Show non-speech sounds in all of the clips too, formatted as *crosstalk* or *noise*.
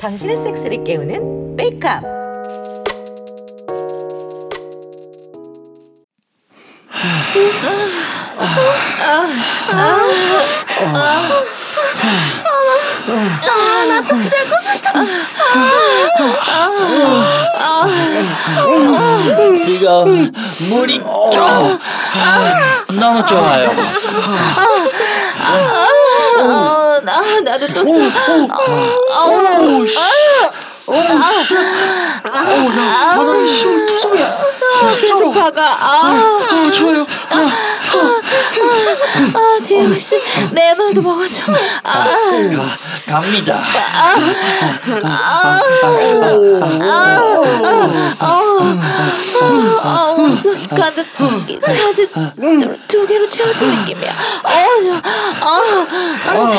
당신의 섹스를 깨우는 메이크업. 지금 물이 너무 좋아요. 어, 나 나도 또 써. 오우 씨. 오우 씨. 오우 야 바닥에 힘을 투성이야. 계속 박아. 아, 아 좋아요. 아, 대우 씨, 내 말도 먹어줘. 아, 가, 갑니다. 아, 몸속이 가득 차지 두 개로 채워진 느낌이야. 어, 저, 아, 아, 저,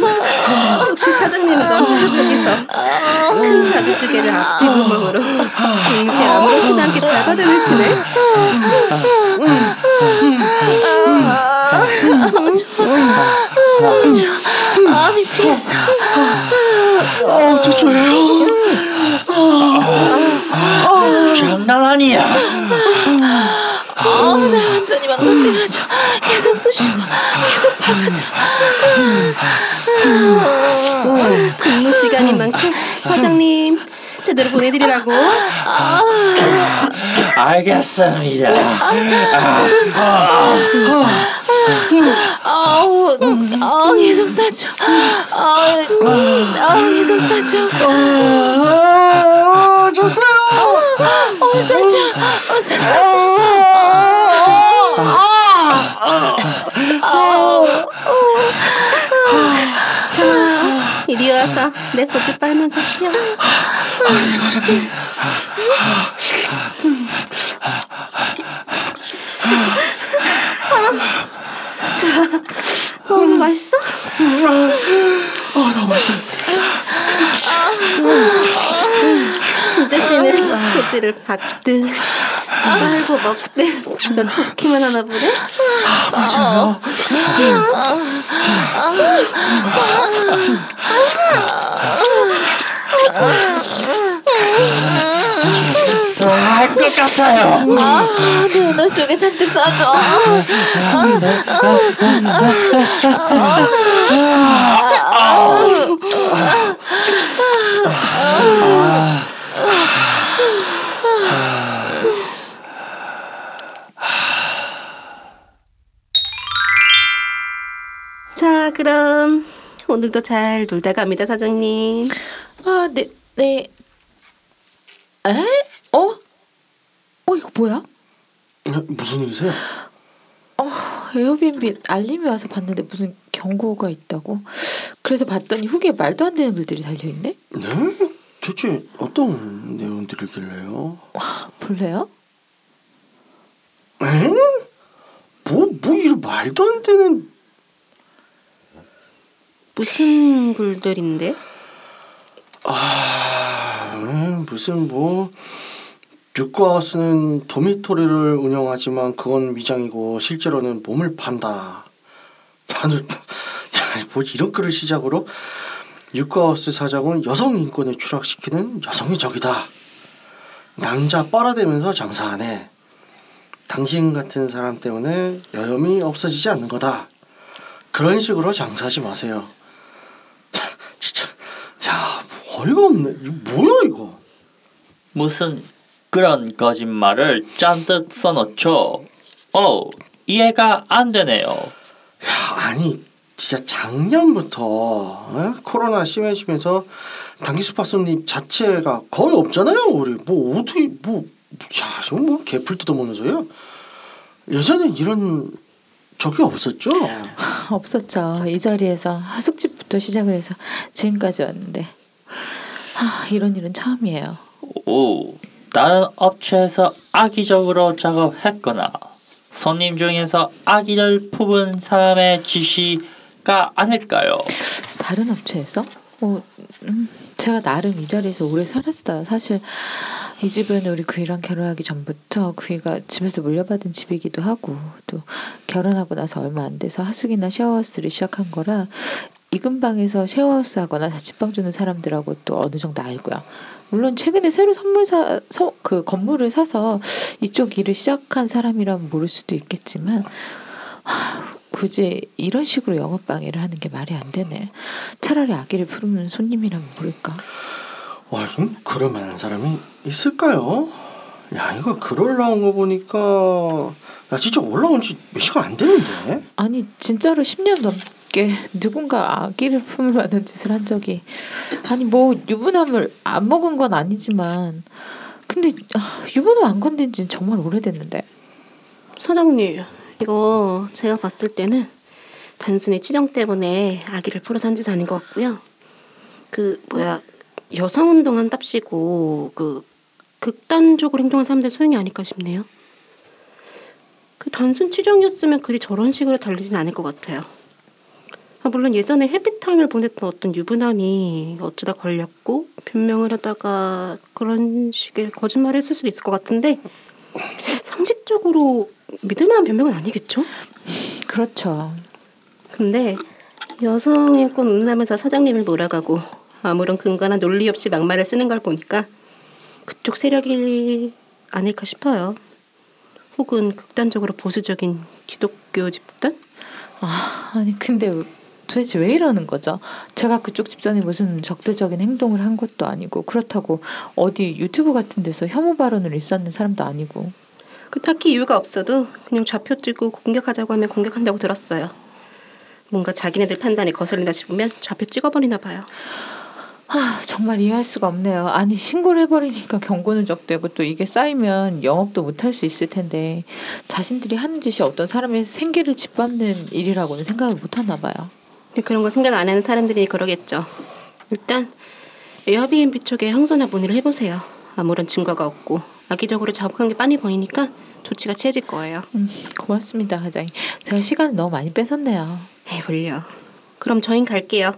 저. 혹시 사장님은 새벽에서 큰 사자 두 개를 앞뒤 구멍으로 동시에 아무렇지도 않게 잘 받아내시네. 아, 미치겠어. 어 저줘요. 장난 아니야. 아, 나 완전히 망가뜨려줘. 계속 쑤시고, 계속 박아줘. 근무 시간인 만큼 사장님 제대로 보내드리라고. 알겠습니다. 아우, 아, 계속 싸줘. 아, 아, 계속 싸줘. 아 졌어요. 어, 싸줘. 어, 싸, 싸줘. 자, 이리 와서 내 보지 빨면서 쉬어. 자, 어, 맛있어? 아 너무 맛있어. 진짜 씨는 고지를 받든 빨고 먹든 진짜 좋기만 하나 보네. 맞아요. 쌀 것 같아요. 아, 내 눈 속에 잔뜩 싸줘. 그럼 오늘도 잘 놀다 갑니다, 사장님. 아, 네, 네. 에? 어? 어, 이거 뭐야? 무슨 일이세요? 에어비앤비 알림이 와서 봤는데 무슨 경고가 있다고. 그래서 봤더니 후기에 말도 안 되는 글들이 달려 있네. 네? 대체 어떤 내용들이길래요? 볼래요? 에? 뭐, 뭐, 이런 말도 안 되는. 무슨 글들인데? 아, 음, 무슨 뭐. 뉴카우스는 도미토리를 운영하지만 그건 위장이고 실제로는 몸을 판다. 다들 *laughs* 뭐, 이런 글을 시작으로 뉴카우스 사장은 여성 인권을 추락시키는 여성의 적이다. 남자 빨아대면서 장사하네. 당신 같은 사람 때문에 여염이 없어지지 않는 거다. 그런 식으로 장사하지 마세요. 어이가 없네. 이거 뭐야 이거? 무슨 그런 거짓말을 잔뜩 써놓죠. 어, 이해가 안 되네요. 야, 아니 진짜 작년부터 어? 코로나 심해지면서 단기 수파 손님 자체가 거의 없잖아요. 우리 뭐 어떻게 뭐, 야, 이거 뭐 개풀 뜯어먹는 소리야? 예전에 이런 적이 없었죠. *laughs* 없었죠. 이 자리에서 하숙집부터 시작을 해서 지금까지 왔는데 아, 이런 일은 처음이에요. 오, 다른 업체에서 악의적으로 작업했거나 손님 중에서 악의를 품은 사람의 지시가 아닐까요? 다른 업체에서? 어, 음, 제가 나름 이 자리에서 오래 살았어요. 사실 이 집은 우리 그이랑 결혼하기 전부터 그이가 집에서 물려받은 집이기도 하고 또 결혼하고 나서 얼마 안 돼서 하숙이나 쉐어하우스를 시작한 거라 이 근방에서 쉐어하우스 하거나 자취방 주는 사람들하고 또 어느 정도 알고요. 물론 최근에 새로 선물 사, 서, 그 건물을 사서 이쪽 일을 시작한 사람이라면 모를 수도 있겠지만 하, 굳이 이런 식으로 영업 방해를 하는 게 말이 안 되네. 차라리 아기를 부르는 손님이라면 모를까. 와, 음, 그럴 만한 사람이 있을까요? 야, 이거 글 올라온 거 보니까 야 진짜 올라온 지 몇 시간 안 되는데. 아니 진짜로 10년 넘 게 누군가 아기를 품으로 하는 짓을 한 적이 아니 뭐 유부남을 안 먹은 건 아니지만 근데 아, 유부남 안 건든 지는 정말 오래됐는데 사장님, 이거 제가 봤을 때는 단순히 치정 때문에 아기를 풀어 산짓 아닌 것 같고요. 그 뭐야 여성 운동한 답시고 그 극단적으로 행동한 사람들 소용이 아닐까 싶네요. 그 단순 치정이었으면 글이 저런 식으로 달리진 않을 것 같아요. 아, 물론 예전에 헤비타임을 보냈던 어떤 유부남이 어쩌다 걸렸고 변명을 하다가 그런 식의 거짓말을 했을 수도 있을 것 같은데 상식적으로 믿을 만한 변명은 아니겠죠? 그렇죠. 근데 여성인권 운운하면서 사장님을 몰아가고 아무런 근거나 논리 없이 막말을 쓰는 걸 보니까 그쪽 세력이 아닐까 싶어요. 혹은 극단적으로 보수적인 기독교 집단? 아 아니 근데 도대체 왜 이러는 거죠? 제가 그쪽 집단이 무슨 적대적인 행동을 한 것도 아니고 그렇다고 어디 유튜브 같은 데서 혐오 발언을 일삼는 사람도 아니고 그 딱히 이유가 없어도 그냥 좌표 찍고 공격하자고 하면 공격한다고 들었어요. 뭔가 자기네들 판단에 거슬린다 싶으면 좌표 찍어버리나 봐요. 아 정말 이해할 수가 없네요. 아니 신고를 해버리니까 경고 누적되고 또 이게 쌓이면 영업도 못할 수 있을 텐데 자신들이 하는 짓이 어떤 사람의 생계를 짓밟는 일이라고는 생각을 못하나 봐요. 근데 그런 거 생각 안 하는 사람들이 그러겠죠. 일단 에어비앤비 쪽에 항소나 문의를 해보세요. 아무런 증거가 없고 악의적으로 자복한 게 빤히 보이니까 조치가 취해질 거예요. 음, 고맙습니다, 과장님. 제가 시간을 너무 많이 뺏었네요. 에이굴려. 그럼 저흰 갈게요.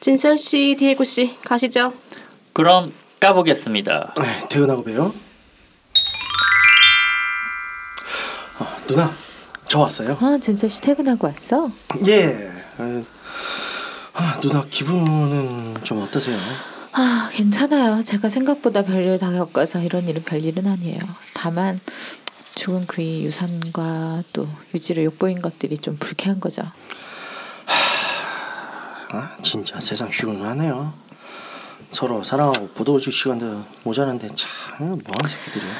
진설 씨, 디에고 씨 가시죠. 그럼 까보겠습니다. 네, 퇴근하고 봬요. 아, 누나, 저 왔어요. 아, 진짜 씨 퇴근하고 왔어? 예. 아, 아, 누나 기분은 좀 어떠세요? 아, 괜찮아요. 제가 생각보다 별일 다 겪어서 이런 일은 별일은 아니에요. 다만 죽은 그의 유산과 또 유지를 욕보인 것들이 좀 불쾌한 거죠. 아, 진짜 세상 흉하네요. 서로 사랑하고 부도질 시간도 모자란데 참 뭐하는 새끼들이야.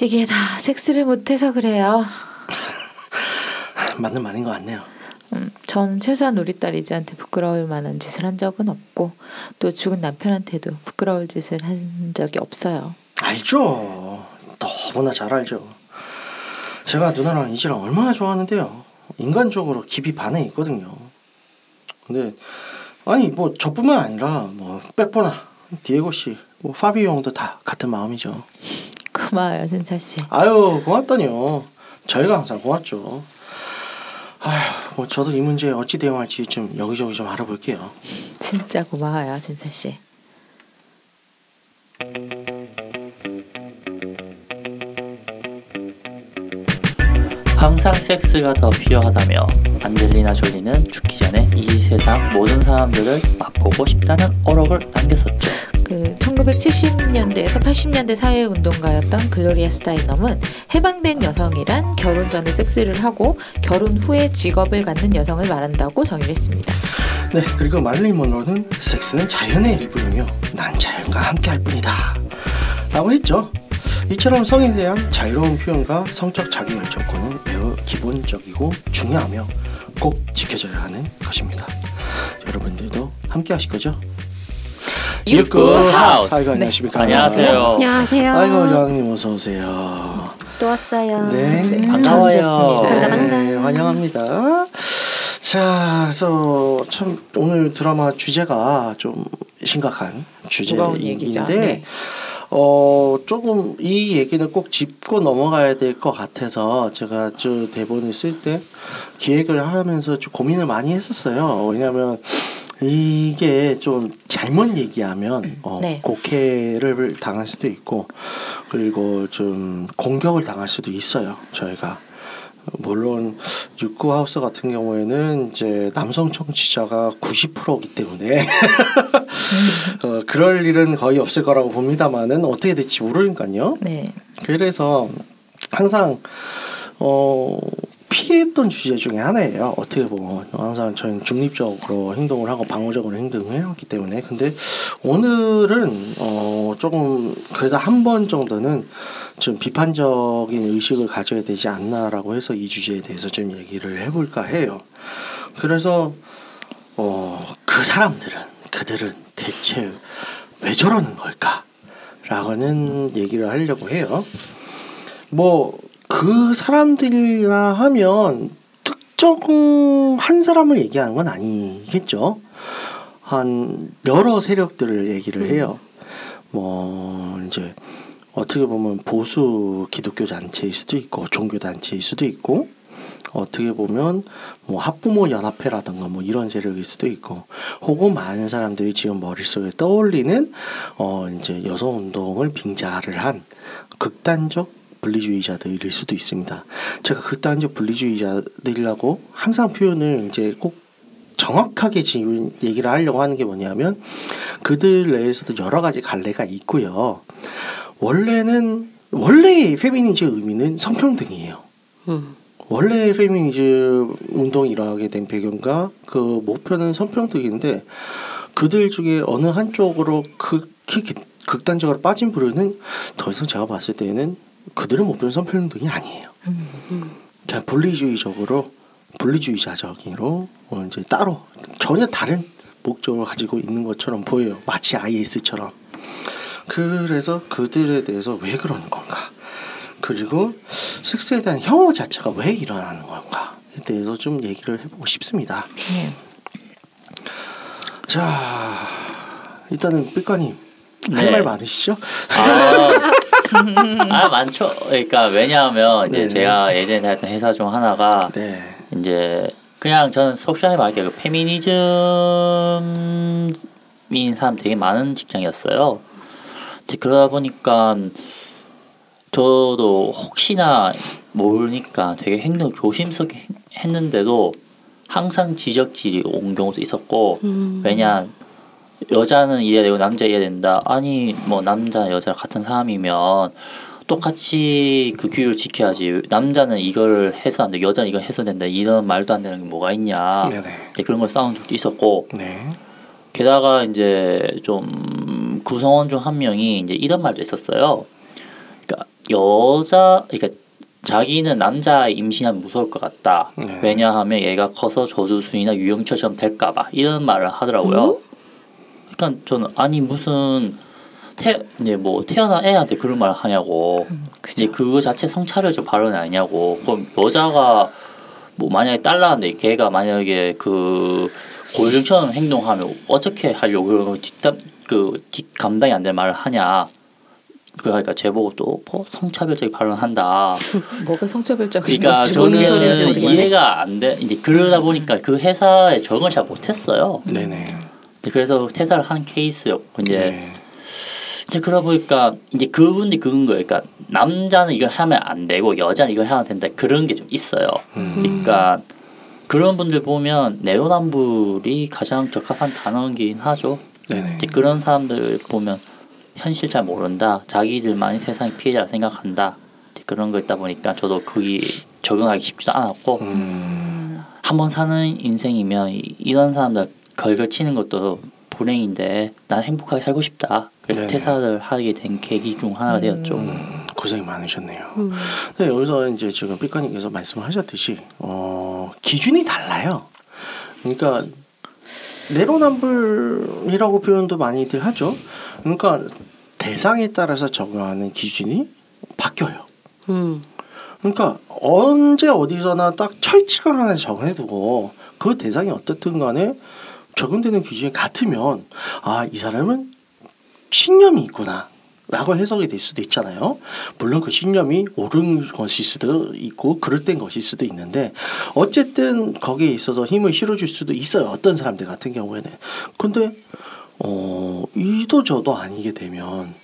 이게 다 섹스를 못해서 그래요. *laughs* 맞는 말인 것 같네요. 음, 전 최소한 우리 딸 이지한테 부끄러울 만한 짓을 한 적은 없고 또 죽은 남편한테도 부끄러울 짓을 한 적이 없어요. 알죠. 너무나 잘 알죠. 제가 누나랑 이지랑 얼마나 좋아하는데요. 인간적으로 깊이 반해 있거든요. 근데 아니 뭐 저뿐만 아니라 뭐 빼뽀나 디에고 씨, 뭐 파비 형도 다 같은 마음이죠. 고마워요, 진짜 씨. 아유 고맙다니요. 저희가 항상 고맙죠. 아휴 뭐 저도 이 문제에 어찌 대응할지 좀 여기저기 좀 알아볼게요. 진짜 고마워요, 진짜 씨. 항상 섹스가 더 필요하다며 안젤리나 졸리는 죽기 전에 이 세상 모든 사람들을 맛보고 싶다는 어록을 남겼었죠. 그 1970년대에서 80년대 사회 운동가였던 글로리아 스타이넘은 해방된 여성이란 결혼 전에 섹스를 하고 결혼 후에 직업을 갖는 여성을 말한다고 정의했습니다. 네 그리고 마릴린 먼로는 섹스는 자연의 일부이며 난 자연과 함께할 뿐이다 라고 했죠 이처럼 성에 대한 자유로운 표현과 성적 자기결정권은 매우 기본적이고 중요하며 꼭 지켜져야 하는 것입니다 여러분들도 함께 하실 거죠? 육구 하우스. 아이고 안녕하십니까 안녕하세요. 안녕하세요. 아이고 여왕님 어서 오세요 또 왔어요. 네, 반가워요. 반갑습니다. 반가, 반가. 네, 환영합니다. 자, 그래서 참 오늘 드라마 주제가 좀 심각한 무거운 얘기죠. 주제인데, 네. 어 조금 이 얘기는 꼭 짚고 넘어가야 될 것 같아서 제가 저 대본을 쓸 때 기획을 하면서 좀 고민을 많이 했었어요. 왜냐하면 이게 좀 잘못 얘기하면 어, 네. 곡해를 당할 수도 있고 그리고 좀 공격을 당할 수도 있어요. 저희가 물론 육구 하우스 같은 경우에는 이제 남성 청취자가 90%이기 때문에 *laughs* 어, 그럴 일은 거의 없을 거라고 봅니다만은 어떻게 될지 모르니까요. 네. 그래서 항상 어 피했던 주제 중에 하나예요. 어떻게 보면 항상 저희는 중립적으로 행동을 하고 방어적으로 행동을 해왔기 때문에 근데 오늘은 어 조금 그래도 한 번 정도는 좀 비판적인 의식을 가져야 되지 않나라고 해서 이 주제에 대해서 좀 얘기를 해볼까 해요. 그래서 어 그 사람들은 그들은 대체 왜 저러는 걸까? 라고는 얘기를 하려고 해요. 뭐 그 사람들이라 하면 특정 한 사람을 얘기하는 건 아니겠죠. 한 여러 세력들을 얘기를 해요. 뭐 이제 어떻게 보면 보수 기독교 단체일 수도 있고 종교 단체일 수도 있고 어떻게 보면 뭐 학부모 연합회라든가 뭐 이런 세력일 수도 있고 혹은 많은 사람들이 지금 머릿속에 떠올리는 어 이제 여성 운동을 빙자를 한 극단적 분리주의자들일 수도 있습니다. 제가 극단적 분리주의자들이라고 항상 표현을 이제 꼭 정확하게 지금 얘기를 하려고 하는 게 뭐냐면 그들 내에서도 여러 가지 갈래가 있고요. 원래는 원래 페미니즘 의미는 성평등이에요. 음. 원래 페미니즘 운동이 일어나게 된 배경과 그 목표는 성평등인데 그들 중에 어느 한쪽으로 극히 극단적으로 빠진 부류는 더 이상 제가 봤을 때는 그들의 목표는 성평등이 아니에요. 그냥 분리주의적으로 분리주의자적으로 어 이제 따로 전혀 다른 목적을 가지고 있는 것처럼 보여요. 마치 IS처럼. 그래서 그들에 대해서 왜 그러는 건가? 그리고 섹스에 대한 혐오 자체가 왜 일어나는 건가에 대해서 좀 얘기를 해보고 싶습니다. 네. 자, 일단은 삐까님 할 네. 말 많으시죠? 아, 아 많죠. 그러니까 왜냐하면 이제 네네. 제가 예전에 다녔던 회사 중 하나가 네. 이제 그냥 저는 속시원하게 말할게요. 그 페미니즘인 사람 되게 많은 직장이었어요. 이제 그러다 보니까 저도 혹시나 모르니까 되게 행동 조심스럽게 했- 했는데도 항상 지적질이 온 경우도 있었고 음. 왜냐 여자는 이래야 되고 남자 이래야 된다. 아니 뭐 남자 여자 같은 사람이면 똑같이 그 규율을 지켜야지. 남자는 이걸 해서 안 돼. 여자는 이걸 해서 된다. 이런 말도 안 되는 게 뭐가 있냐. 네네. 이제 그런 걸 싸운 적도 있었고 네. 게다가 이제 좀 구성원 중 한 명이 이제 이런 말도 있었어요. 여자 그러니까 자기는 남자 임신하면 무서울 것 같다. 네. 왜냐하면 얘가 커서 조두순이나 유영철처럼 될까봐 이런 말을 하더라고요. 그러니까 저는 아니 무슨 태 이제 뭐 태어난 애한테 그런 말을 하냐고. 이제 그거 자체 성차별적 발언이 아니냐고. 그럼 여자가 뭐 만약에 딸라는데 걔가 만약에 그 고유정처럼 행동하면 어떻게 하려고 그러고 뒷담 그 뒷 감당이 안 될 말을 하냐. 그러니까 제보고 또 뭐 성차별적 발언한다. *laughs* 뭐가 성차별적인 그러니까 저는. 이해가 안 돼. 이제 그러다 보니까 그 회사에 적응을 잘 못했어요. 네네. 그래서 퇴사를 한 케이스였고 이제 네. 이제 그러다 보니까 이제 그분들이 그런 거예요. 그러니까 남자는 이걸 하면 안 되고 여자는 이걸 하면 된다. 그런 게 좀 있어요. 음. 그러니까 그런 분들 보면 내로남불이 가장 적합한 단어이긴 하죠. 네네. 이제 그런 사람들 보면 현실 잘 모른다. 자기들만이 세상 피해자라 생각한다. 그런 거 있다 보니까 저도 거기 적응하기 쉽지도 않았고 음. 한번 사는 인생이면 이- 이런 사람들 걸걸 치는 것도 불행인데 난 행복하게 살고 싶다. 그래서 네네. 퇴사를 하게 된 계기 중 하나가 되었죠. 음, 고생이 많으셨네요. 음. 네, 여기서 이제 지금 삐까님께서 말씀하셨듯이 어, 기준이 달라요. 그러니까 내로남불이라고 표현도 많이들 하죠. 그러니까 대상에 따라서 적용하는 기준이 바뀌어요. 음. 그러니까 언제 어디서나 딱 철칙을 하나 정해두고 그 대상이 어떻든 간에 적용되는 기준이 같으면 아 이 사람은 신념이 있구나 라고 해석이 될 수도 있잖아요. 물론 그 신념이 옳은 것일 수도 있고 그럴된 것일 수도 있는데 어쨌든 거기에 있어서 힘을 실어줄 수도 있어요. 어떤 사람들 같은 경우에는. 근데 어 이도 저도 아니게 되면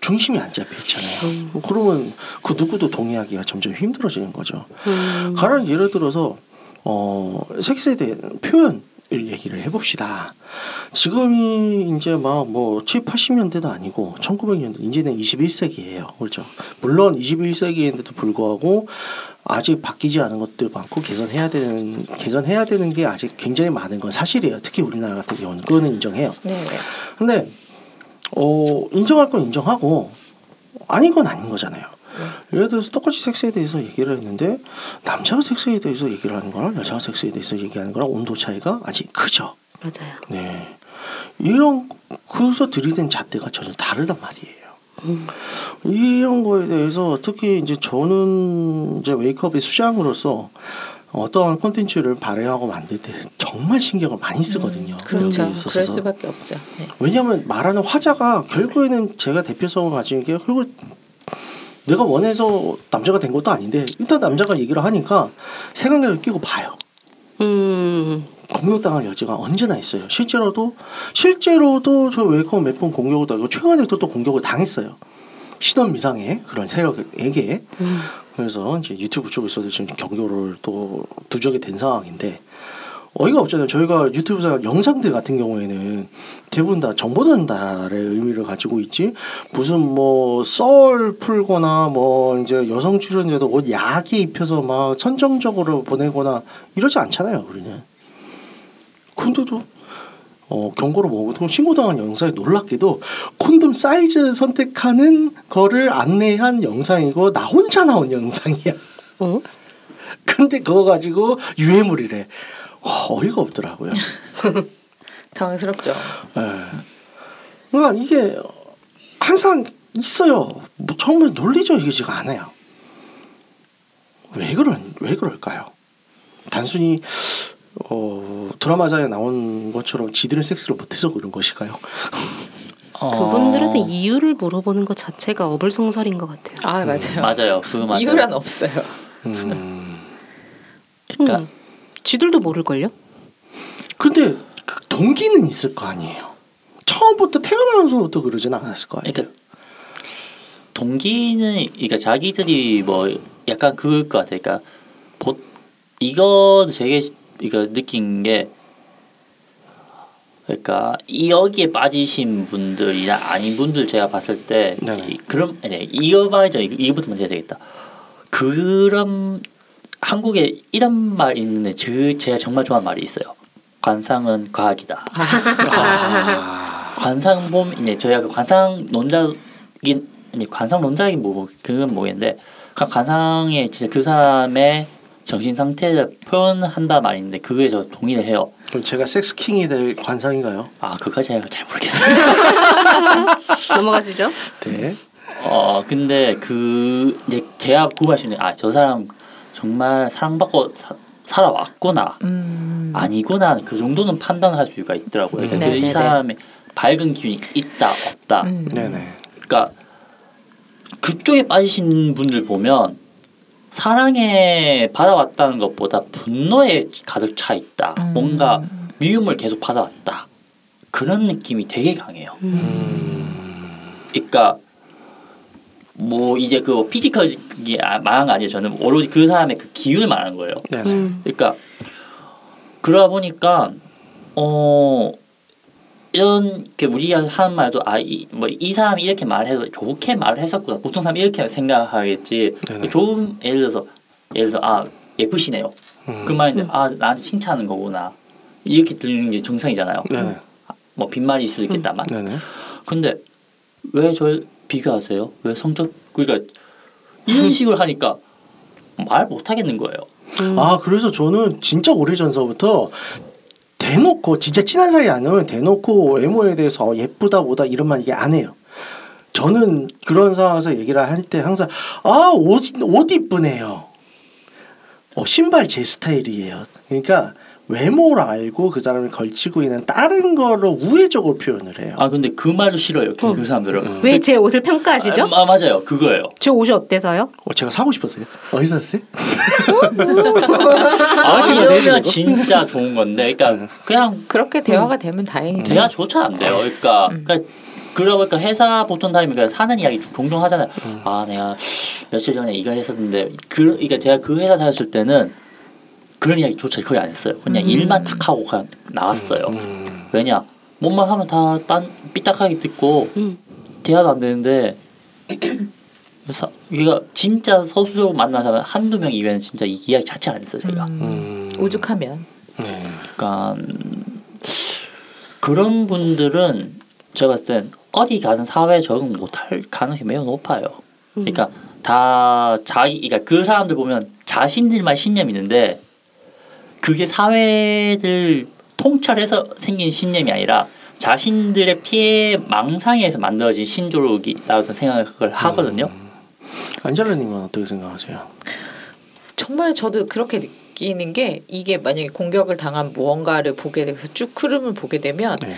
중심이 안 잡혀 있잖아요. 그러면 그 누구도 동의하기가 점점 힘들어지는 거죠. 음. 가령 예를 들어서 어 섹스에 대한 표현을 얘기를 해봅시다. 지금이 이제 막 뭐 7, 80년대도 아니고 1900년대 이제는 21세기예요. 그렇죠. 물론 21세기인데도 불구하고 아직 바뀌지 않은 것들 많고 개선해야 되는 개선해야 되는 게 아직 굉장히 많은 건 사실이에요. 특히 우리나라 같은 경우는 그거는 인정해요. 네. 근데 어 인정할 건 인정하고 아닌 건 아닌 거잖아요. 예를 들어서 똑같이 섹스에 대해서 얘기를 했는데 남자가 섹스에 대해서 얘기를 하는 거랑 여자가 섹스에 대해서 얘기하는 거랑 온도 차이가 아직 크죠. 맞아요. 네. 이런 그래서 들이댄 잣대가 전혀 다르단 말이에요. 음. 이런 거에 대해서 특히 이제 저는 이제 웨이크업의 수장으로서 어떠한 콘텐츠를 발행하고 만들 때 정말 신경을 많이 쓰거든요. 그렇죠. 여기에 있어서. 그럴 수밖에 없죠. 네. 왜냐하면 말하는 화자가 결국에는 제가 대표성을 가진 게 결국 내가 원해서 남자가 된 것도 아닌데 일단 남자가 얘기를 하니까 색안경을 끼고 봐요. 음. 공격당할 여지가 언제나 있어요. 실제로도 실제로도 저 Wake Up 몇 번 공격을 당하고 최근에도 또 공격을 당했어요. 신원 미상의 그런 세력에게 음. 그래서 이제 유튜브 쪽에서도 지금 경고를 또 누적이 된 상황인데 어이가 없잖아요. 저희가 유튜브상 영상들 같은 경우에는 대부분 다 정보 전달의 의미를 가지고 있지 무슨 뭐 썰 풀거나 뭐 이제 여성 출연자도 옷 야하게 입혀서 막 선정적으로 보내거나 이러지 않잖아요. 우리는. 근데도 어, 경고를 먹고 신고당한 영상이 놀랍게도 콘돔 사이즈 선택하는 거를 안내한 영상이고 나 혼자 나온 영상이야. 어? 근데 그거 가지고 유해물이래. 와, 어이가 없더라고요. *laughs* 당황스럽죠. 예. 그러니까 이게 항상 있어요. 뭐 정말 논리적이지가 않아요. 왜 그런 왜 그럴까요? 단순히 어, 드라마사에 나온 것처럼 지들은 섹스를 못해서 그런 것일까요? 어, *laughs* 그분들한테 이유를 물어보는 것 자체가 어불성설인 것 같아요. 아 맞아요. 맞아요. 그거 맞아요. 이유란 없어요. 음. 그러니까 음. 쥐들도 모를걸요? 근데 그 동기는 있을 거 아니에요. 처음부터 태어나면서부터 그러진 않았을 거 아니에요. 그러니까 동기는 그러니까 자기들이 뭐 약간 그럴 것 같아. 그러니까 보, 이거 되게 이거 느낀 게 그러니까 이 여기에 빠지신 분들이나 아닌 분들 제가 봤을 때 네네. 이- 그럼 아니 이거 말이죠. 이거- 이거부터 먼저 해야 되겠다. 그런 한국에 이런 말 있는데 저 제가 정말 좋아하는 말이 있어요. 관상은 과학이다. 아. 관상 봄 이제 저희가 그 관상 논자긴 아니 관상 논자긴 뭐 그건 모르겠는데 그 관상에 진짜 그 사람의 정신 상태를 표현한다 말인데 그거에 저 동의를 해요. 그럼 제가 섹스 킹이 될 관상인가요? 아 그까지 제가 잘 모르겠어요. *laughs* 넘어가시죠. 네. 어 근데 그 이제 제가 궁금하시는 아 저 사람 정말 사랑받고 사, 살아왔구나 음. 아니구나 그 정도는 판단할 수가 있더라고요. 음. 그러니까 그 네네네. 이 사람의 밝은 기운이 있다 없다. 음. 네네. 그러니까 그쪽에 빠지신 분들 보면 사랑에 받아왔다는 것보다 분노에 가득 차 있다. 음. 뭔가 미움을 계속 받아왔다. 그런 느낌이 되게 강해요. 음. 그러니까 뭐 이제 그 피지컬이 아- 말한 거 아니에요. 저는 오로지 그 사람의 그 기운을 말하는 거예요. 음. 그러니까 그러다 보니까 어 이런 게 우리가 하는 말도 아이뭐 이 사람이 이렇게 말해서 좋게 말을 했었구나 보통 사람이 이렇게 생각하겠지 네네. 좋은 예를 들어서 예를 들어서 아 예쁘시네요 음. 그 말인데 아 나한테 칭찬하는 거구나 이렇게 들리는 게 정상이잖아요 네네. 뭐 빈말일 수도 있겠다만 네네. 근데 왜 저 비교하세요 왜 성적 그러니까 이런 식으로 하니까 말 못하겠는 거예요 음. 아 그래서 저는 진짜 오래 전서부터 대놓고 진짜 친한 사이 아니면 대놓고 외모에 대해서 어, 예쁘다 보다 이런 말 이게 안 해요. 저는 그런 상황에서 얘기를 할 때 항상 아옷 옷 이쁘네요. 어 신발 제 스타일이에요. 그러니까 외모를 알고 그 사람이 걸치고 있는 다른 거를 우회적으로 표현을 해요. 아 근데 그 말도 싫어요. 그, 그 사람들은. 음. 왜제 옷을 평가하시죠? 아, 아, 맞아요. 그거예요. 제 옷이 어때서요? 어, 제가 사고 싶었어요. 어디서 샀어요? 아, 아시면 이러면? 진짜 좋은 건데, 그러니까 그냥 그렇게 대화가 되면 다행이죠. 대화조차 안 돼요. 그러니까, 그러니까 그러다 보니까 회사 보통 다니면 그냥 사는 이야기 종종 하잖아요. 아 내가 며칠 전에 이거 했었는데 그 그러니까 제가 그 회사 다녔을 때는 그런 이야기조차 거의 안 했어요. 그냥 음. 일만 탁 하고 그냥 나왔어요. 음. 왜냐 뭔말 하면 다 딴 삐딱하게 듣고 음. 대화도 안 되는데 사, 우리가 진짜 서수적으로 만난 사람 한두 명 이외에는 진짜 이 이야기 자체 안 했어요 제가. 음, 음. 오죽하면 네. 그러니까 그런 분들은 제가 봤을 땐 어디 가든 사회에 적응 못할 가능성이 매우 높아요. 그러니까 다 자기, 그러니까 그 사람들 보면 자신들만 신념이 있는데 그게 사회를 통찰해서 생긴 신념이 아니라 자신들의 피해 망상에서 만들어진 신조력이라고 저는 생각을 하거든요. 안젤라님은 어떻게 생각하세요? 정말 저도 그렇게 느끼는 게 이게 만약에 공격을 당한 무언가를 보게 돼서 쭉 흐름을 보게 되면 네.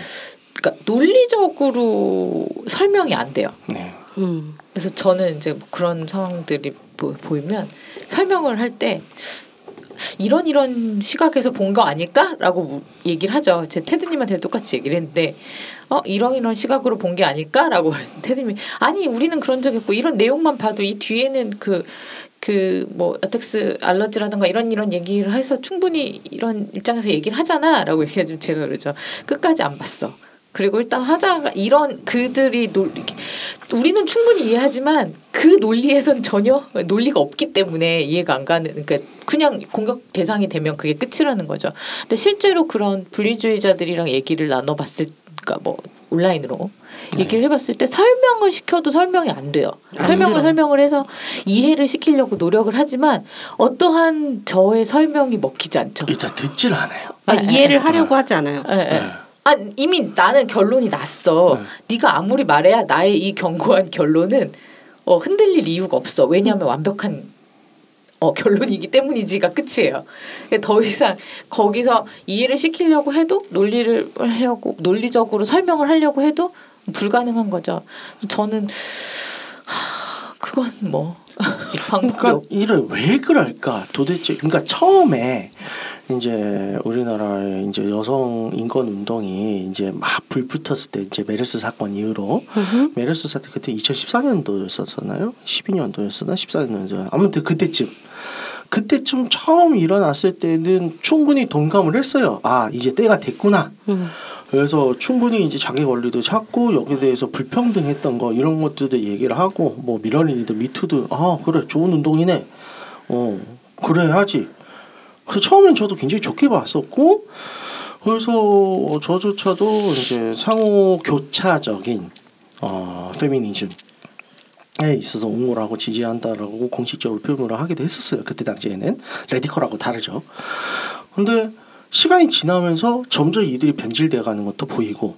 그러니까 논리적으로 설명이 안 돼요. 네. 음. 그래서 저는 이제 뭐 그런 상황들이 보, 보이면 설명을 할 때 이런 이런 시각에서 본 거 아닐까라고 무- 얘기를 하죠. 제 테드님한테 똑같이 얘기를 했는데 어 이런 이런 시각으로 본 게 아닐까라고 *laughs* 테드님이 아니 우리는 그런 적 없고 이런 내용만 봐도 이 뒤에는 그 그뭐 라텍스 알러지라든가 이런 이런 얘기를 해서 충분히 이런 입장에서 얘기를 하잖아라고 얘기하면 제가 그러죠. 끝까지 안 봤어. 그리고 일단 하자가 이런 그들이 논 우리는 충분히 이해하지만 그 논리에선 전혀 논리가 없기 때문에 이해가 안 가는 그러니까 그냥 공격 대상이 되면 그게 끝이라는 거죠. 근데 실제로 그런 분리주의자들이랑 얘기를 나눠봤을 그러니까 뭐 온라인으로 얘기를 해봤을 때 설명을 시켜도 설명이 안 돼요. 안 설명을 들어. 설명을 해서 이해를 시키려고 노력을 하지만 어떠한 저의 설명이 먹히지 않죠. 일단 듣질 않아요. 아, 아, 이해를 하려고 하지 않아요. 예, 예. 네. 아 이미 나는 결론이 났어. 네. 네가 아무리 말해야 나의 이 견고한 결론은 어, 흔들릴 이유가 없어. 왜냐하면 완벽한 어, 결론이기 때문이지가 끝이에요. 더 이상 거기서 이해를 시키려고 해도 논리를 하려고 논리적으로 설명을 하려고 해도 불가능한 거죠. 저는 하, 그건 뭐 방법이 그러니까 없. 이를 왜 그럴까 도대체 그러니까 처음에 이제 우리나라의 이제 여성 인권 운동이 이제 막 불붙었을 때 이제 메르스 사건 이후로 음흠. 메르스 사태 그때 2014년도였었나요? 12년도였었나? 14년도 아무튼 그때쯤 그때쯤 처음 일어났을 때는 충분히 동감을 했어요. 아 이제 때가 됐구나. 음. 그래서 충분히 이제 자기 권리도 찾고 여기에 대해서 불평등했던 거 이런 것들도 얘기를 하고 뭐 미러링이든 미투도 아 그래 좋은 운동이네. 어 그래 하지. 그래서 처음엔 저도 굉장히 좋게 봤었고 그래서 저조차도 이제 상호 교차적인 어 페미니즘에 있어서 옹호를 하고 지지한다라고 공식적으로 표현을 하기도 했었어요. 그때 당시에는. 레디컬하고 다르죠. 근데 시간이 지나면서 점점 이들이 변질되어 가는 것도 보이고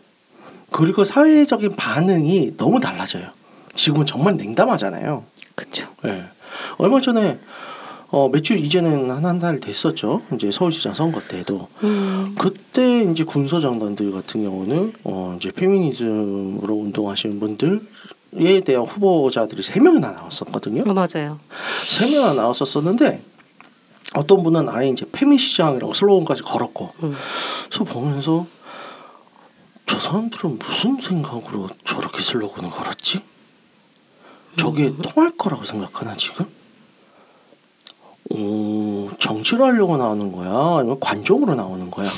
그리고 사회적인 반응이 너무 달라져요. 지금은 정말 냉담하잖아요. 그렇죠. 예. 얼마 전에 어 며칠 이제는 한 한 달 됐었죠. 이제 서울시장 선거 때도 음. 그때 이제 군소장관들 같은 경우는 어 이제 페미니즘으로 운동하시는 분들에 대한 후보자들이 세 명이나 나왔었거든요. 어, 맞아요. 세 명이나 나왔었었는데 어떤 분은 아예 이제 페미 시장이라고 슬로건까지 걸었고 음. 그래서 보면서 저 사람들은 무슨 생각으로 저렇게 슬로건을 걸었지? 저게 통할 거라고 생각하나 지금? 오 정치를 하려고 나오는 거야 아니면 관종으로 나오는 거야?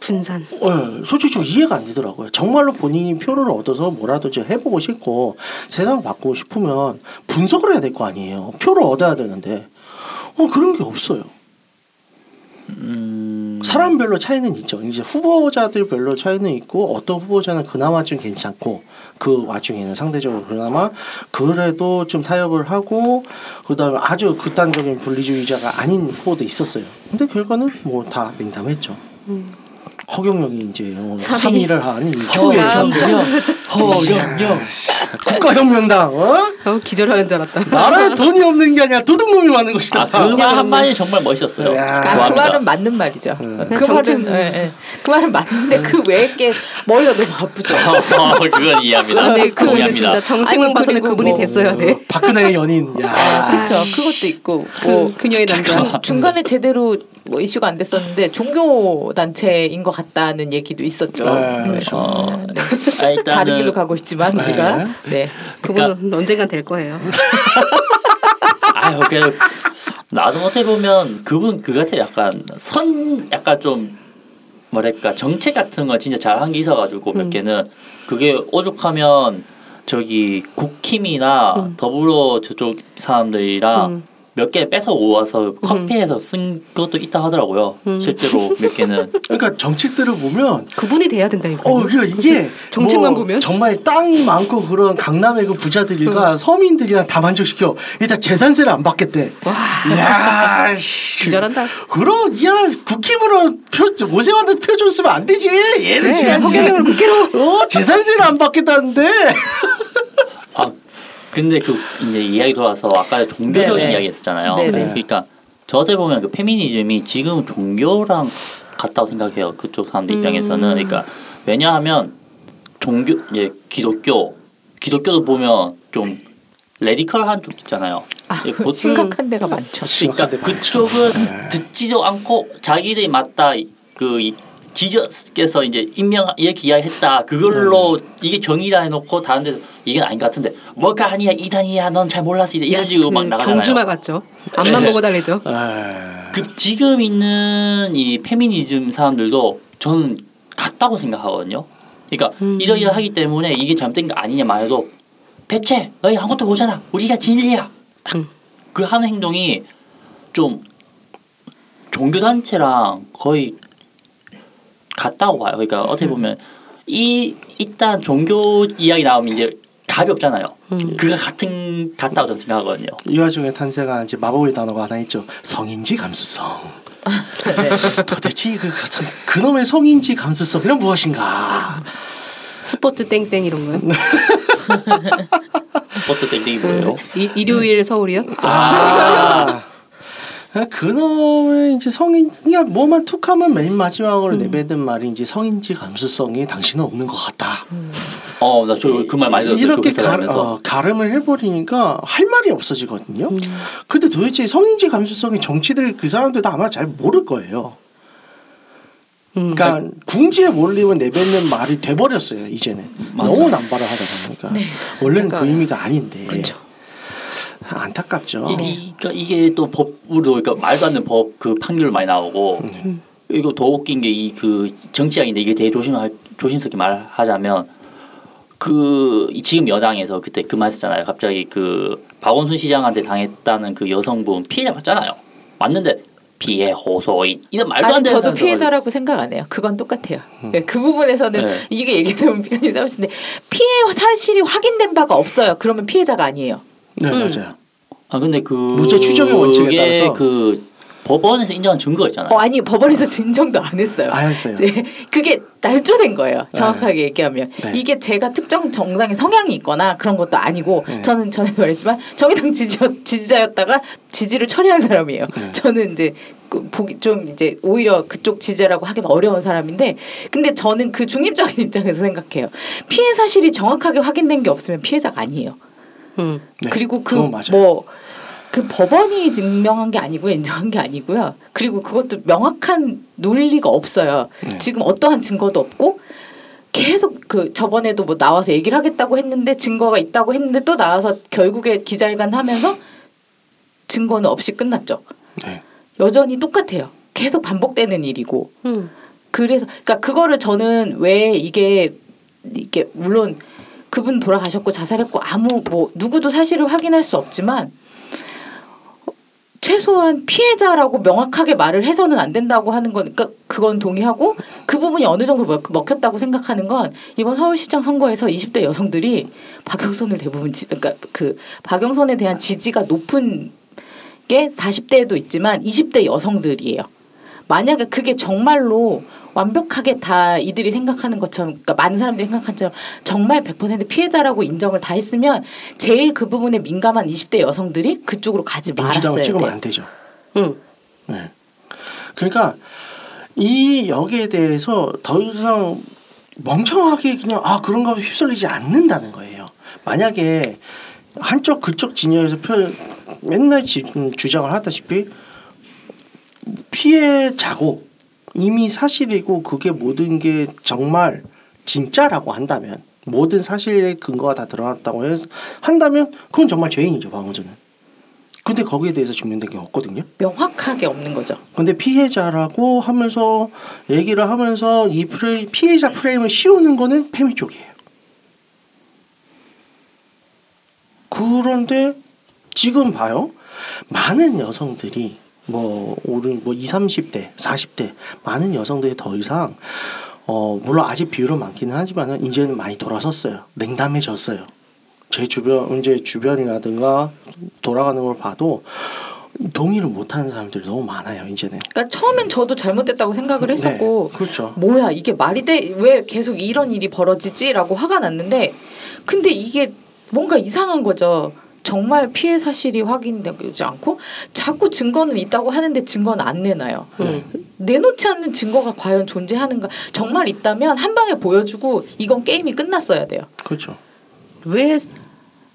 분산. 네, 솔직히 좀 이해가 안 되더라고요. 정말로 본인이 표를 얻어서 뭐라도 좀 해보고 싶고 세상 바꾸고 싶으면 분석을 해야 될 거 아니에요. 표를 얻어야 되는데 어 그런 게 없어요. 음, 사람별로 차이는 있죠. 이제 후보자들별로 차이는 있고 어떤 후보자는 그나마 좀 괜찮고 그 와중에는 상대적으로 그나마 그래도 좀 타협을 하고 그다음에 아주 극단적인 분리주의자가 아닌 후보도 있었어요. 근데 결과는 뭐 다 냉담했죠. 음. 허경영이 이제 어, 삼위. 3위를 한이 어, 초예정 허경영 국가혁명당 어? 어, 기절하는 줄 알았다. 나라에 돈이 없는 게 아니라 도둑놈이 많은 것이다. 아, 그말 한마디 정말 멋있었어요. 야. 아, 그 좋아합니다. 말은 맞는 말이죠. 음. 그 정책. 말은 예, 예. 그 말은 맞는데 그 외의 게 머리가 너무 아프죠. 어, 그건 이해합니다. 아, 네, 그거는. 진짜 정책만 아니, 봐서는 그분이 뭐, 됐어야 돼. 어, 박근혜의 연인. 야. 아, 그렇죠. 그것도 있고 뭐그 그녀의 남자. 중 간에 제대로 뭐 이슈가 안 됐었는데 종교 단체인 것 같다는 얘기도 있었죠. 네, 그렇죠. 어, 네. 아, 일단은 다른 길로 가고 있지만 네. 우리가 네. 그분은 언젠간 될 거예요. *laughs* 아유 그래도 나도 어떻게 보면 그분 그 같아 약간 선 약간 좀 뭐랄까 정책 같은 거 진짜 잘한 게 있어가지고 몇 음. 개는 그게 오죽하면 저기 국힘이나 음. 더불어 저쪽 사람들이랑 음. 몇 개 뺏어 오와서 커피에서 쓴 것도 있다 하더라고요. 음. 실제로 몇 개는 *laughs* 그러니까 정책들을 보면 그분이 돼야 된다 이거. 어, 그 이게 *laughs* 정책만 뭐 보면? 정말 땅이 많고 그런 강남의 그 부자들이가 서민들이랑 다 만족시켜. 일단 재산세를 안 받겠대. 와, 야, *laughs* 씨. 기절한다. 그럼 야 국힘으로 표 오세환한테 표 줬으면 안 되지. 얘를 그래, 지금 허경영을 국회로. 어 재산세를 안 받겠다는데. 아 근데 그 이제 이야기 돌아서 아까 종교적인 네네. 이야기 했었잖아요. 네네. 그러니까 저 어떻게 보면 그 페미니즘이 지금 종교랑 같다고 생각해요. 그쪽 사람들 음. 입장에서는 그러니까 왜냐하면 종교 이제 기독교 기독교도 보면 좀 레디컬한 쪽 있잖아요. 아, 예, 보통- 심각한 데가 많죠. 그러니까 심각한 데 많죠. 그쪽은 네. 듣지도 않고 자기들이 맞다 그 이- 지저스께서 이제 임명 이렇게 이야기했다 그걸로 이게 정의다 해놓고 다른 데서 이게 아닌 것 같은데 뭐가 아니야 이단이야 넌 잘 몰랐어 이래 이래가지고 막그 나가잖아요. 경주마 같죠. 앞만 네. 보고 달리죠. 에. 그 지금 있는 이 페미니즘 사람들도 저는 같다고 생각하거든요. 그러니까 음. 이러이러하기 때문에 이게 잘못된 거 아니냐 말해도 대체 너희 아무것도 모르잖아. 우리가 진리야. 음. 그 하는 행동이 좀 종교 단체랑 거의 같다고 봐요. 그러니까 어떻게 보면 이 일단 종교 이야기 나오면 이제 답이 없잖아요. 음. 그가 같은 같다고 저는 생각하거든요. 이 와중에 탄생한 이제 마법의 단어가 하나 있죠. 성인지 감수성. *laughs* 네. 도대체 그 그- 그놈의 성인지 감수성이란 무엇인가? 스포츠 땡땡 이런 거요. *laughs* 스포츠 땡땡이 뭐예요? 이, 일요일 서울이요? 아. 그놈의 이제 성인 그냥 뭐만 툭하면 맨 마지막으로 내뱉은 말이 이제 성인지 감수성이 당신은 없는 것 같다. 어, 나 저 그 말 많이 들었어요. 이렇게 그 가, 어, 가름을 해버리니까 할 말이 없어지거든요. 근데 도대체 성인지 감수성이 정치들 그 사람들도 아마 잘 모를 거예요. 음. 그러니까 궁지에 몰리면 내뱉는 말이 돼버렸어요 이제는 맞아요. 너무 남발을 하다 보니까 네. 원래는 그 그러니까- 의미가 아닌데 그렇죠. 안타깝죠. 이게, 그러니까 이게 또 법으로 그러니까 말도 안 되는 법 그 판결 많이 나오고 음. 이거 더 웃긴 게 이 그 정치학인데 이게 되게 조심 조심스럽게 말하자면 그 지금 여당에서 그때 그 말했잖아요. 갑자기 그 박원순 시장한테 당했다는 그 여성분 피해자 맞잖아요. 맞는데 피해 호소인 이런 말도 안 아니 되는 저도 피해자라고 생각 안 해요. 그건 똑같아요. 네, 그 부분에서는 네. 이게 얘기되면 비관이 있는데 피해 사실이 확인된 바가 없어요. 그러면 피해자가 아니에요. 네 음. 맞아요. 아 근데 그 무죄 추정의 원칙에 그게 따라서. 그 법원에서 인정한 증거가 있잖아요. 어 아니 법원에서 *laughs* 진정도 안 했어요. 아 했어요. 네, 그게 날조된 거예요. 정확하게 얘기하면 네. 이게 제가 특정 정당의 성향이 있거나 그런 것도 아니고 네. 저는 전에 *laughs* 말했지만 정의당 지지, 지지자 였다가 지지를 처리한 사람이에요. 네. 저는 이제 그 보기 좀 이제 오히려 그쪽 지지라고 하긴 어려운 사람인데 근데 저는 그 중립적인 입장에서 생각해요. 피해 사실이 정확하게 확인된 게 없으면 피해자가 아니에요. 음. 네, 그리고 그 그건 맞아요. 뭐그 법원이 증명한 게 아니고요, 인정한 게 아니고요. 그리고 그것도 명확한 논리가 없어요. 네. 지금 어떠한 증거도 없고 계속 그 저번에도 뭐 나와서 얘기를 하겠다고 했는데 증거가 있다고 했는데 또 나와서 결국에 기자회견 하면서 증거는 없이 끝났죠. 네. 여전히 똑같아요. 계속 반복되는 일이고. 음. 그래서 그러니까 그거를 저는 왜 이게 이게 물론 그분 돌아가셨고 자살했고 아무 뭐 누구도 사실을 확인할 수 없지만 최소한 피해자라고 명확하게 말을 해서는 안 된다고 하는 거니까 그건 동의하고 그 부분이 어느 정도 먹- 먹혔다고 생각하는 건 이번 서울시장 선거에서 20대 여성들이 박영선을 대부분 지, 그러니까 그 박영선에 대한 지지가 높은 게 40대에도 있지만 20대 여성들이에요. 만약에 그게 정말로 완벽하게 다 이들이 생각하는 것처럼 그러니까 많은 사람들이 생각하는 것처럼 정말 100% 피해자라고 인정을 다 했으면 제일 그 부분에 민감한 20대 여성들이 그쪽으로 가지 말았어야 찍으면 돼. 안 되죠. 응. 네. 그러니까 이 역에 대해서 더 이상 멍청하게 그냥 아 그런가 휩쓸리지 않는다는 거예요. 만약에 한쪽 그쪽 진영에서 표, 맨날 지, 음, 주장을 하다시피 피해자고 이미 사실이고 그게 모든 게 정말 진짜라고 한다면 모든 사실의 근거가 다 드러났다고 해서 한다면 그건 정말 죄인이죠 방어전은. 근데 거기에 대해서 증명된 게 없거든요. 명확하게 없는 거죠. 근데 피해자라고 하면서 얘기를 하면서 이 프레임, 피해자 프레임을 씌우는 거는 페미 쪽이에요. 그런데 지금 봐요. 많은 여성들이 뭐 오른 뭐 20, 30대, 40대 많은 여성들이 더 이상 어 물론 아직 비율은 많기는 하지만은 이제는 많이 돌아섰어요. 냉담해졌어요. 제 주변 이제 주변이라든가 돌아가는 걸 봐도 동의를 못하는 사람들이 너무 많아요 이제는. 그러니까 처음엔 저도 잘못됐다고 생각을 했었고 네, 그렇죠. 뭐야 이게 말이 돼? 왜 계속 이런 일이 벌어지지?라고 화가 났는데 근데 이게 뭔가 이상한 거죠. 정말 피해 사실이 확인되지 않고 자꾸 증거는 있다고 하는데 증거는 안 내놔요. 네. 내놓지 않는 증거가 과연 존재하는가? 정말 있다면 한 방에 보여주고 이건 게임이 끝났어야 돼요. 그렇죠. 왜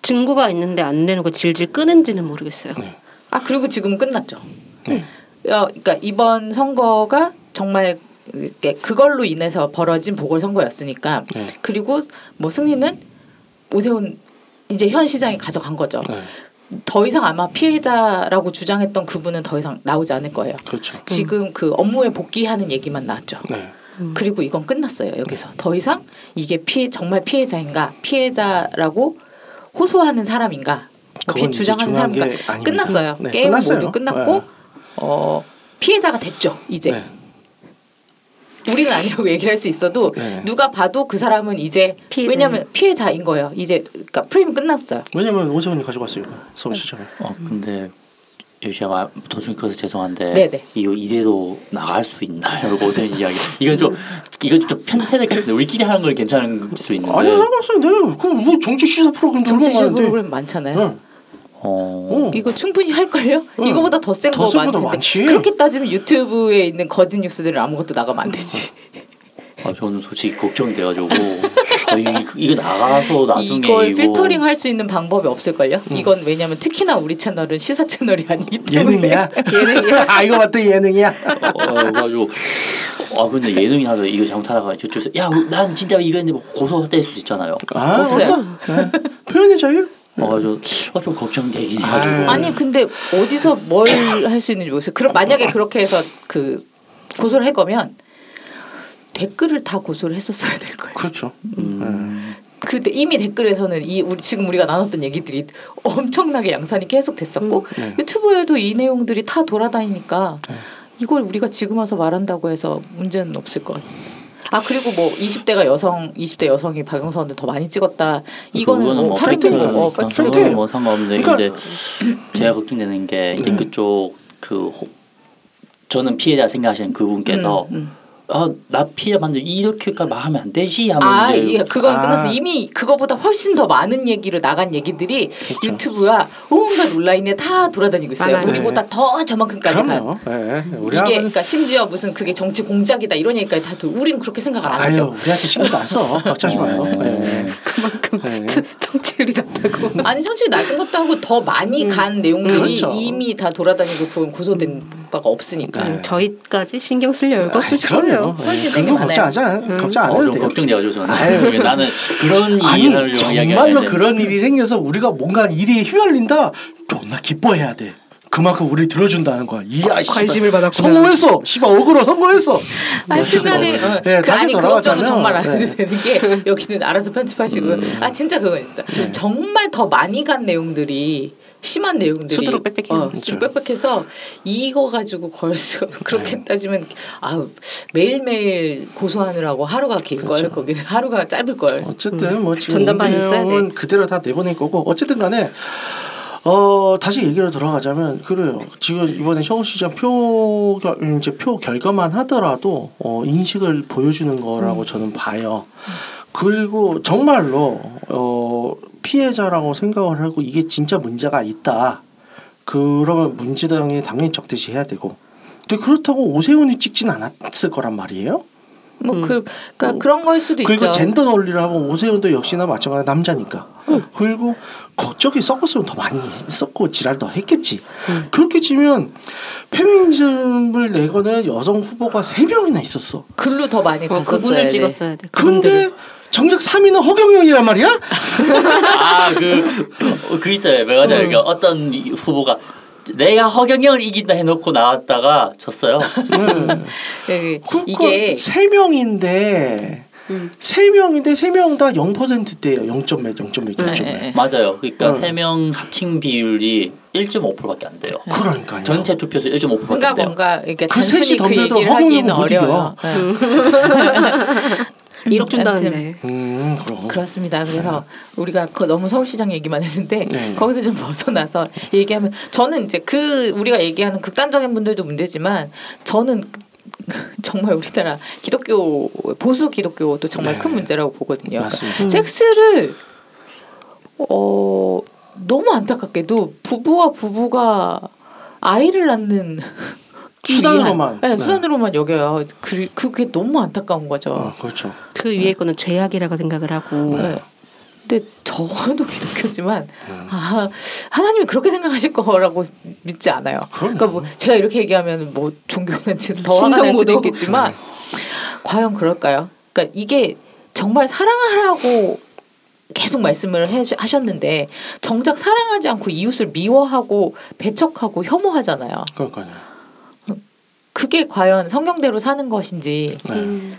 증거가 있는데 안 내놓고 질질 끄는지는 모르겠어요. 네. 아 그리고 지금 끝났죠. 네. 어, 그러니까 이번 선거가 정말 이렇게 그걸로 인해서 벌어진 보궐선거였으니까 네. 그리고 뭐 승리는 오세훈 이제 현 시장이 가져간 거죠. 네. 더 이상 아마 피해자라고 주장했던 그분은 더 이상 나오지 않을 거예요. 그렇죠. 지금 그 업무에 복귀하는 얘기만 나왔죠. 네. 그리고 이건 끝났어요. 여기서 더 이상 이게 피해 정말 피해자인가 피해자라고 호소하는 사람인가 이제 주장하는 사람인가. 끝났어요. 네, 게임 끝났어요. 모두 끝났고 네. 어 피해자가 됐죠. 이제 네. 우리는 아니라고 *laughs* 얘기를 할 수 있어도 네. 누가 봐도 그 사람은 이제 피해자예요. 왜냐하면 피해자인 거예요. 이제 그러니까 프레임은 끝났어요. 왜냐면 오세훈이 가져갔으니까 서울시장을. 어 근데 제가 도중에 커서 죄송한데 네네. 이거 이대로 나갈 수 있나요? 고생 이야기. 이건 좀 이거 좀 편집해야 될 것 같은데 우리끼리 하는 건 괜찮은 수 있는데. 아니 상관없어요. 네. 그뭐 정치 시사 프로그램 정치 많은데. 프로그램 많잖아요. 네. 어. 어. 이거 충분히 할 걸요? 응. 이거보다 더센더거 많은데 많지. 그렇게 따지면 유튜브에 있는 거짓 뉴스들은 아무것도 나가면 안 되지. 아 저는 솔직히 걱정돼가지고 아, 이거, 이거 나가서 나중에 이걸 이거 필터링 할 수 있는 방법이 없을 걸요? 이건 왜냐면 특히나 우리 채널은 시사 채널이 아니기 때문에 예능이야. *laughs* 예능이야. *laughs* 아 이거 맞다 예능이야. 어, 그래가지고 아 근데 예능이 하도 이거 잘못하다가 저쪽에서 야난 진짜 이거 했는데 뭐 고소될 수도 있잖아요. 아 없어요. 없어. 네. 표현의 자유. 어좀 어, 좀 걱정되긴 아유. 해가지고 아니 근데 어디서 뭘 할 수 있는지 모르겠어요. 그럼 만약에 그렇게 해서 그 고소를 할 거면 댓글을 다 고소를 했었어야 될 거예요. 그렇죠. 음, 그때 이미 댓글에서는 이 우리 지금 우리가 나눴던 얘기들이 엄청나게 양산이 계속 됐었고 네. 유튜브에도 이 내용들이 다 돌아다니니까 네. 이걸 우리가 지금 와서 말한다고 해서 문제는 없을 것 같아요. 아 그리고 뭐 20대가 여성 20대 여성이 박영선을 더 많이 찍었다 이거는 뭐 팩트니까 팩트고 팩트예요. 뭐 상관없는데 그러니까- 근데 제가 걱정되는 게 이제 네. 그쪽 그 호- 저는 피해자 생각하시는 그분께서 음, 음. 아 나 피해 받는데 이렇게까지 말하면 안 되지 하면 아, 이제 예, 그건 아. 끝났어. 이미 그거보다 훨씬 더 많은 얘기를 나간 얘기들이 그렇죠. 유튜브와 온갖 온라인에 다 돌아다니고 있어요. 많아요. 우리보다 더 저만큼까지 간. 그럼요. 네. 우리 이게 아버지- 그러니까 심지어 무슨 그게 정치 공작이다 이런 얘기까지 다 돌. 우리는 그렇게 생각을 안 아유 하죠. 우리한테 신경도 안 써. 걱정하지 마요. 어. 네. 그만큼 네. 정치율이 낮다고. 아니 정치 낮은 것도 하고 더 많이 간 내용들이 그렇죠. 이미 다 돌아다니고 그건 고소된 바가 없으니까. 네. 저희까지 신경 쓸 여유가. 네. 거 많아요. 걱정하지 않, 걱정 안 어, 해도 좀 돼요. 걱정돼가지고 저는. 나는 그런 이야기하는데 정말로 그런 일이 생겨서 우리가 뭔가 일이 휘말린다 존나 기뻐해야 돼 그만큼 우리 들어준다는 거야 이야 씨발. 관심을 받았구나. 성공했어 씨발 억울로 성공했어 어쨌든 어, 네, 그 다시 아니 돌아가자면, 정말 안 해도 네. 되는 게 여기는 알아서 편집하시고 음. 아 진짜 그건 있어 요 정말 더 많이 간 내용들이 심한 내용들이 수두룩 빽빽해요. 어, 수두룩 빽빽해서 이거 가지고 걸 수가 그렇게 네. 따지면 아 매일매일 고소하느라고 하루가 길걸 그렇죠. 거기는 *laughs* 하루가 짧을 걸 어쨌든 뭐 지금 전담반이 있어야 내용은 그대로 다 내보낼 거고 어쨌든 간에 어 다시 얘기로 돌아가자면 그래요. 지금 이번에 서울시장 표 결- 이제 표 결과만 하더라도 어, 인식을 보여주는 거라고 저는 봐요. 그리고 정말로 어, 피해자라고 생각을 하고 이게 진짜 문제가 있다. 그러면 문제당에 당연히 적대시 해야 되고. 근데 그렇다고 오세훈이 찍진 않았을 거란 말이에요. 뭐 음. 그, 그러니까 그런 걸 수도 그리고 있죠. 젠더 논리를 하면 오세훈도 역시나 마찬가지 남자니까. 그리고 걱정이 썩었으면 더 많이 썼고 지랄 더 했겠지. 음. 그렇게 치면 페미니즘을 내거는 여성 후보가 세 명이나 있었어. 글로 더 많이 어, 갔었어야 그분을 돼. 찍었어야 돼. 근데 그분들을. 정작 3위는 허경영이란 말이야? *laughs* 아그 그 있어요. 맞아요. 그러니까 어떤 이 후보가 내가 허경영을 이긴다 해놓고 나왔다가 졌어요. 네. 예, 그러니까 이게 세 명인데 음. 세 명인데 세 명 다 0%대예요. 0점 몇, 0점 몇, 0점 네, 몇. 네. 맞아요. 그러니까 응. 세명 합친 비율이 1.5%밖에 안 돼요. 그러니까요. 전체 투표수 1.5%밖에 뭔가 안 돼요. 뭔가 이렇게 그 단순히 그 얘기를 하기는 못 어려워요. 네. *laughs* 음. 1억 준다는데. 음. 그렇습니다. 그래서 우리가 그 너무 서울시장 얘기만 했는데 네. 거기서 좀 벗어나서 얘기하면 저는 이제 그 우리가 얘기하는 극단적인 분들도 문제지만 저는 정말 우리나라 기독교 보수 기독교도 정말 네. 큰 문제라고 보거든요. 그러니까 맞습니다. 음. 섹스를 어 너무 안타깝게도 부부와 부부가 아이를 낳는 수단으로만. 네, 네. 수단으로만 여겨요. 그, 그게 너무 안타까운 거죠. 어, 그렇죠. 그 위에 거는 죄악이라고 생각을 하고 네. 근데 저도 *laughs* 기독교지만 음. 아 하나님이 그렇게 생각하실 거라고 믿지 않아요. 그럼요. 그러니까 뭐 제가 이렇게 얘기하면 뭐 종교단체도 더 화가 날 수도. 있겠지만 과연 그럴까요? 그러니까 이게 정말 사랑하라고 계속 말씀을 해, 하셨는데 정작 사랑하지 않고 이웃을 미워하고 배척하고 혐오하잖아요. 그러니까요. 그게 과연 성경대로 사는 것인지 네. 음.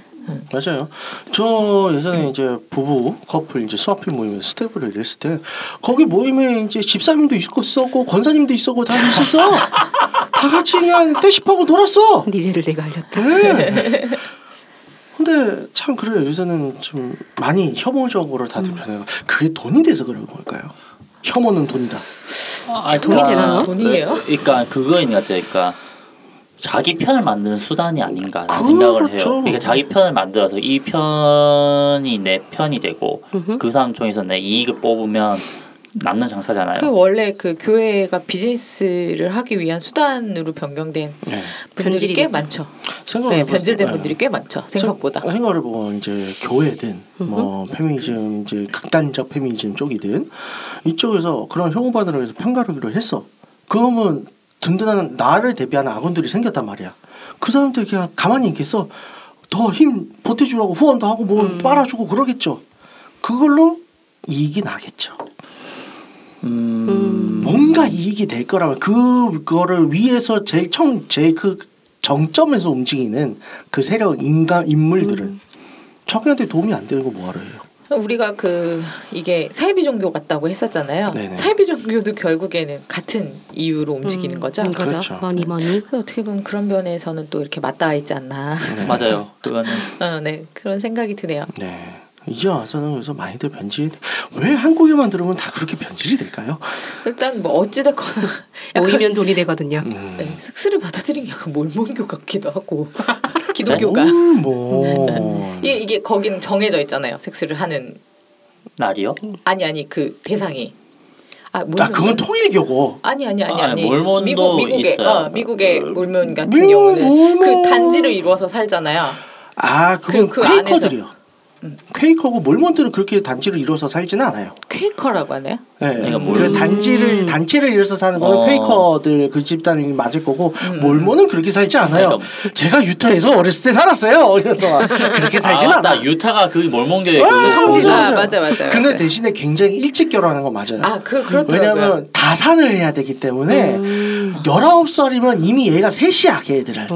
맞아요. 저 예전에 이제 부부 커플 이제 수학필 모임에 스텝을 했을 때 거기 모임에 이제 집사님도 있었고 권사님도 있었고 다 있었어. *laughs* 다 같이 그냥 떼씹하고 놀았어. 니제를 내가 알렸다. 네. 근데 참 그래요. 요새는 좀 많이 혐오적으로 다들 변해요. 그게 돈이 돼서 그런 걸까요? 혐오는 돈이다. 아, 돈이 되나요? 돈이에요? 그러니까 그거 있는 것 같아요. 그러니까 자기 편을 만드는 수단이 아닌가 그렇죠. 생각을 해요. 그러니까 자기 편을 만들어서 이 편이 내 편이 되고 음흠. 그 사람 중에서 내 이익을 뽑으면 남는 장사잖아요. 그 원래 그 교회가 비즈니스를 하기 위한 수단으로 변경된 네. 분들이 꽤. 많죠. 네, 변질된 네. 분들이 꽤 많죠. 생각보다. 생- 생각을 해보면 이제 교회든 뭐 페미니즘 이제 극단적 페미니즘 쪽이든 이쪽에서 그런 혐오받으러 해서 편가르기를 했어. 그러면 든든한 나를 대비하는 아군들이 생겼단 말이야. 그 사람들 그냥 가만히 있겠어. 더 힘 보태주라고 후원도 하고 뭐 음. 빨아주고 그러겠죠. 그걸로 이익이 나겠죠. 음, 뭔가 이익이 될 거라면 그 그거를 위에서 제일 청 제일 그 정점에서 움직이는 그 세력 인간 인물들은 자기한테 도움이 안 되는 거 뭐하러 해요? 우리가 그 이게 사이비 종교 같다고 했었잖아요. 네네. 사이비 종교도 결국에는 같은 이유로 움직이는 음, 거죠. 음, 그렇죠. 그죠. 머니 머니. 그래서 어떻게 보면 그런 면에서는 또 이렇게 맞닿아 있지 않나. 맞아요. 그거는 어, 네 그런 생각이 드네요. 네. 이제 와서는 그래서 많이들 변질. 왜 한국에만 들어오면 다 그렇게 변질이 될까요? 일단 뭐 어찌됐거나 모이면 돈이 되거든요. 음. 네, 섹스를 받아들인 게 약간 몰몬교 같기도 하고 *laughs* *laughs* 기독교가 뭘 뭐. *laughs* 이게 이게 거기는 정해져 있잖아요. 섹스를 하는 날이요? 아니 아니 그 대상이 아, 아 몰몬 그건 통일교고. 아니 아니 아니 아, 아니 몰몬도 미국 미국의 있어요. 어, 미국의 몰몬 같은 몰몬, 경우는 몰몬. 그 단지를 이루어서 살잖아요. 아 그건 그 안에서- 음. 퀘이커고 몰몬들은 그렇게 단지를 이뤄서 살지는 않아요. 퀘이커라고 하네요. 네, 그 몰- 단지를 음. 단체를 이뤄서 사는 거는 어. 퀘이커들 그 집단이 맞을 거고 음. 몰몬은 그렇게 살지 않아요. 그러니까- 제가 유타에서 어렸을 때 살았어요. *laughs* 어린 동안 그렇게 살진 아, 않아. 유타가 그 몰몬교의 아, 그 성지죠. 아 맞아 맞아. 근데 대신에 굉장히 일찍 결혼하는 건 맞아요. 아그 그렇더라고요. 왜냐하면 다산을 해야 되기 때문에 음. 열아홉 살이면 이미 얘가 셋이야 걔들은.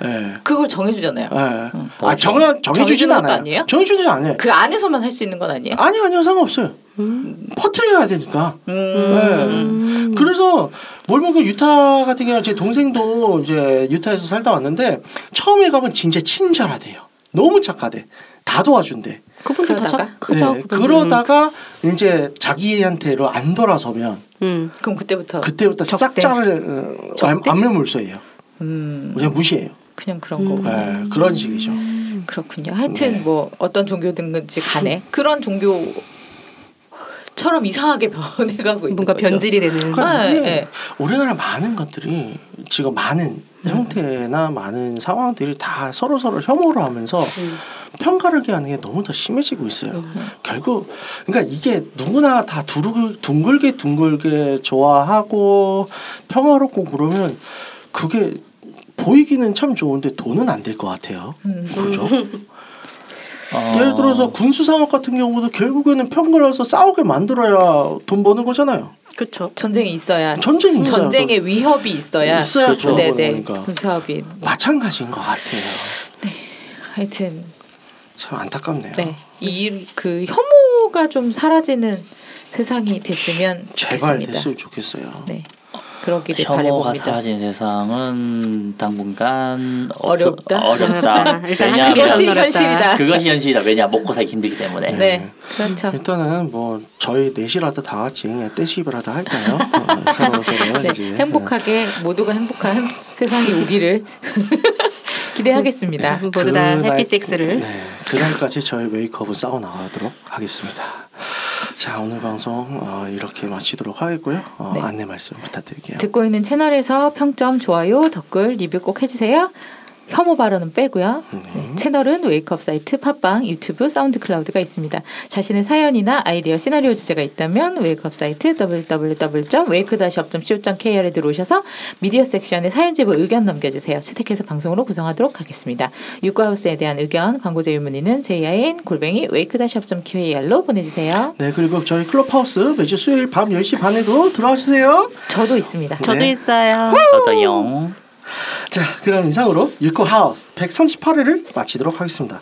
어. 예. 그걸 정해주잖아요. 예. 아 정해 정해주진 않아요. 아니에요? 정해주진 않아요. 그 안에서만 할 수 있는 건 아니에요? 아니 아니요 상관없어요. 음. 퍼트려야 되니까. 음. 음. 그래서 몰몬그 유타 같은 경우 제 동생도 이제 유타에서 살다 왔는데 처음에 가면 진짜 친절하대요. 너무 착하대. 다 도와준대. 그분들 다 그러다가? 적- 그죠? 네. 그러다가 이제 자기한테로 안 돌아서면 음. 그럼 그때부터 그때부터 싹. 자를 어? 안면물소예요. 음, 그냥 무시해요. 그냥 그런 음. 거고. 네, 그런 식이죠. 그렇군요. 하여튼 네. 뭐 어떤 종교든지 간에 그런 종교 처럼 이상하게 *laughs* 변해가고 있는 뭔가 거죠. 변질이 되는. 아, 네. 예. 우리나라 많은 것들이 지금 많은 형태나 많은 상황들이 다 서로 서로 혐오를 하면서 음. 평가를 하는 게 너무 더 심해지고 있어요. 결국 그러니까 이게 누구나 다 두르, 둥글게 둥글게 좋아하고 평화롭고 그러면 그게 보이기는 참 좋은데 돈은 안 될 것 같아요. 음. 그죠? 어, 예를 들어서 군수 상업 같은 경우도 결국에는 평가해서 싸우게 만들어야 돈 버는 거잖아요. 그렇죠. 전쟁이 있어야 전쟁이 있어야 전쟁의 위협이 있어야 있어야 그렇죠. 네네 거니까. 군사업이 마찬가지인 것 같아요. 하여튼 참 안타깝네요. 네 이 그 혐오가 좀 사라지는 세상이 됐으면 제발 좋겠습니다. 됐으면 좋겠어요. 네 그러기를 혐오가. 사라진 세상은 당분간 없- 어렵다. 어렵다. *laughs* 일단 그것이. 현실이다. 그것이 현실이다. 왜냐 먹고 살기 힘들기 때문에. 네 그렇죠. 일단은 뭐 저희 넷이라도 다 같이 떼시이라도 할까요? *laughs* 어, 서로 서로 네, 이제 행복하게 모두가 행복한 세상이 오기를 *laughs* 기대하겠습니다. 모두 다 그날- 해피 섹스를. 네, 그날까지 저희 웨이크업은 싸워 나가도록 하겠습니다. 자 오늘 방송 어, 이렇게 마치도록 하겠고요. 어, 네. 안내 말씀 부탁드릴게요. 듣고 있는 채널에서 평점, 좋아요, 댓글, 리뷰 꼭 해주세요. 혐오 발언은 빼고요. 네, 채널은 Wake Up 사이트, 팟빵, 유튜브, 사운드 클라우드가 있습니다. 자신의 사연이나 아이디어, 시나리오 주제가 있다면 Wake Up 사이트 www.wake-up.co.kr에 들어오셔서 미디어 섹션에 사연 제보 의견 남겨주세요. 채택해서 방송으로 구성하도록 하겠습니다. 육과하우스에 대한 의견, 광고 제휴 문의는 jin 골뱅이 wake-up.kr로 보내주세요. 네 그리고 저희 클럽하우스 매주 수요일 밤 10시 반에도 들어와 주세요. 저도 있습니다. 저도 네. 있어요. 저도요. 자 그럼 이상으로 유코 하우스 138회를 마치도록 하겠습니다.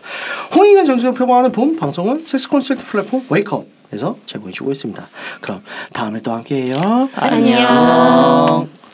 홍익은 정신을 표방하는 봄 방송은 섹스 콘서트 플랫폼 웨이크업에서 제공해주고 있습니다. 그럼 다음에 또 함께해요. 안녕.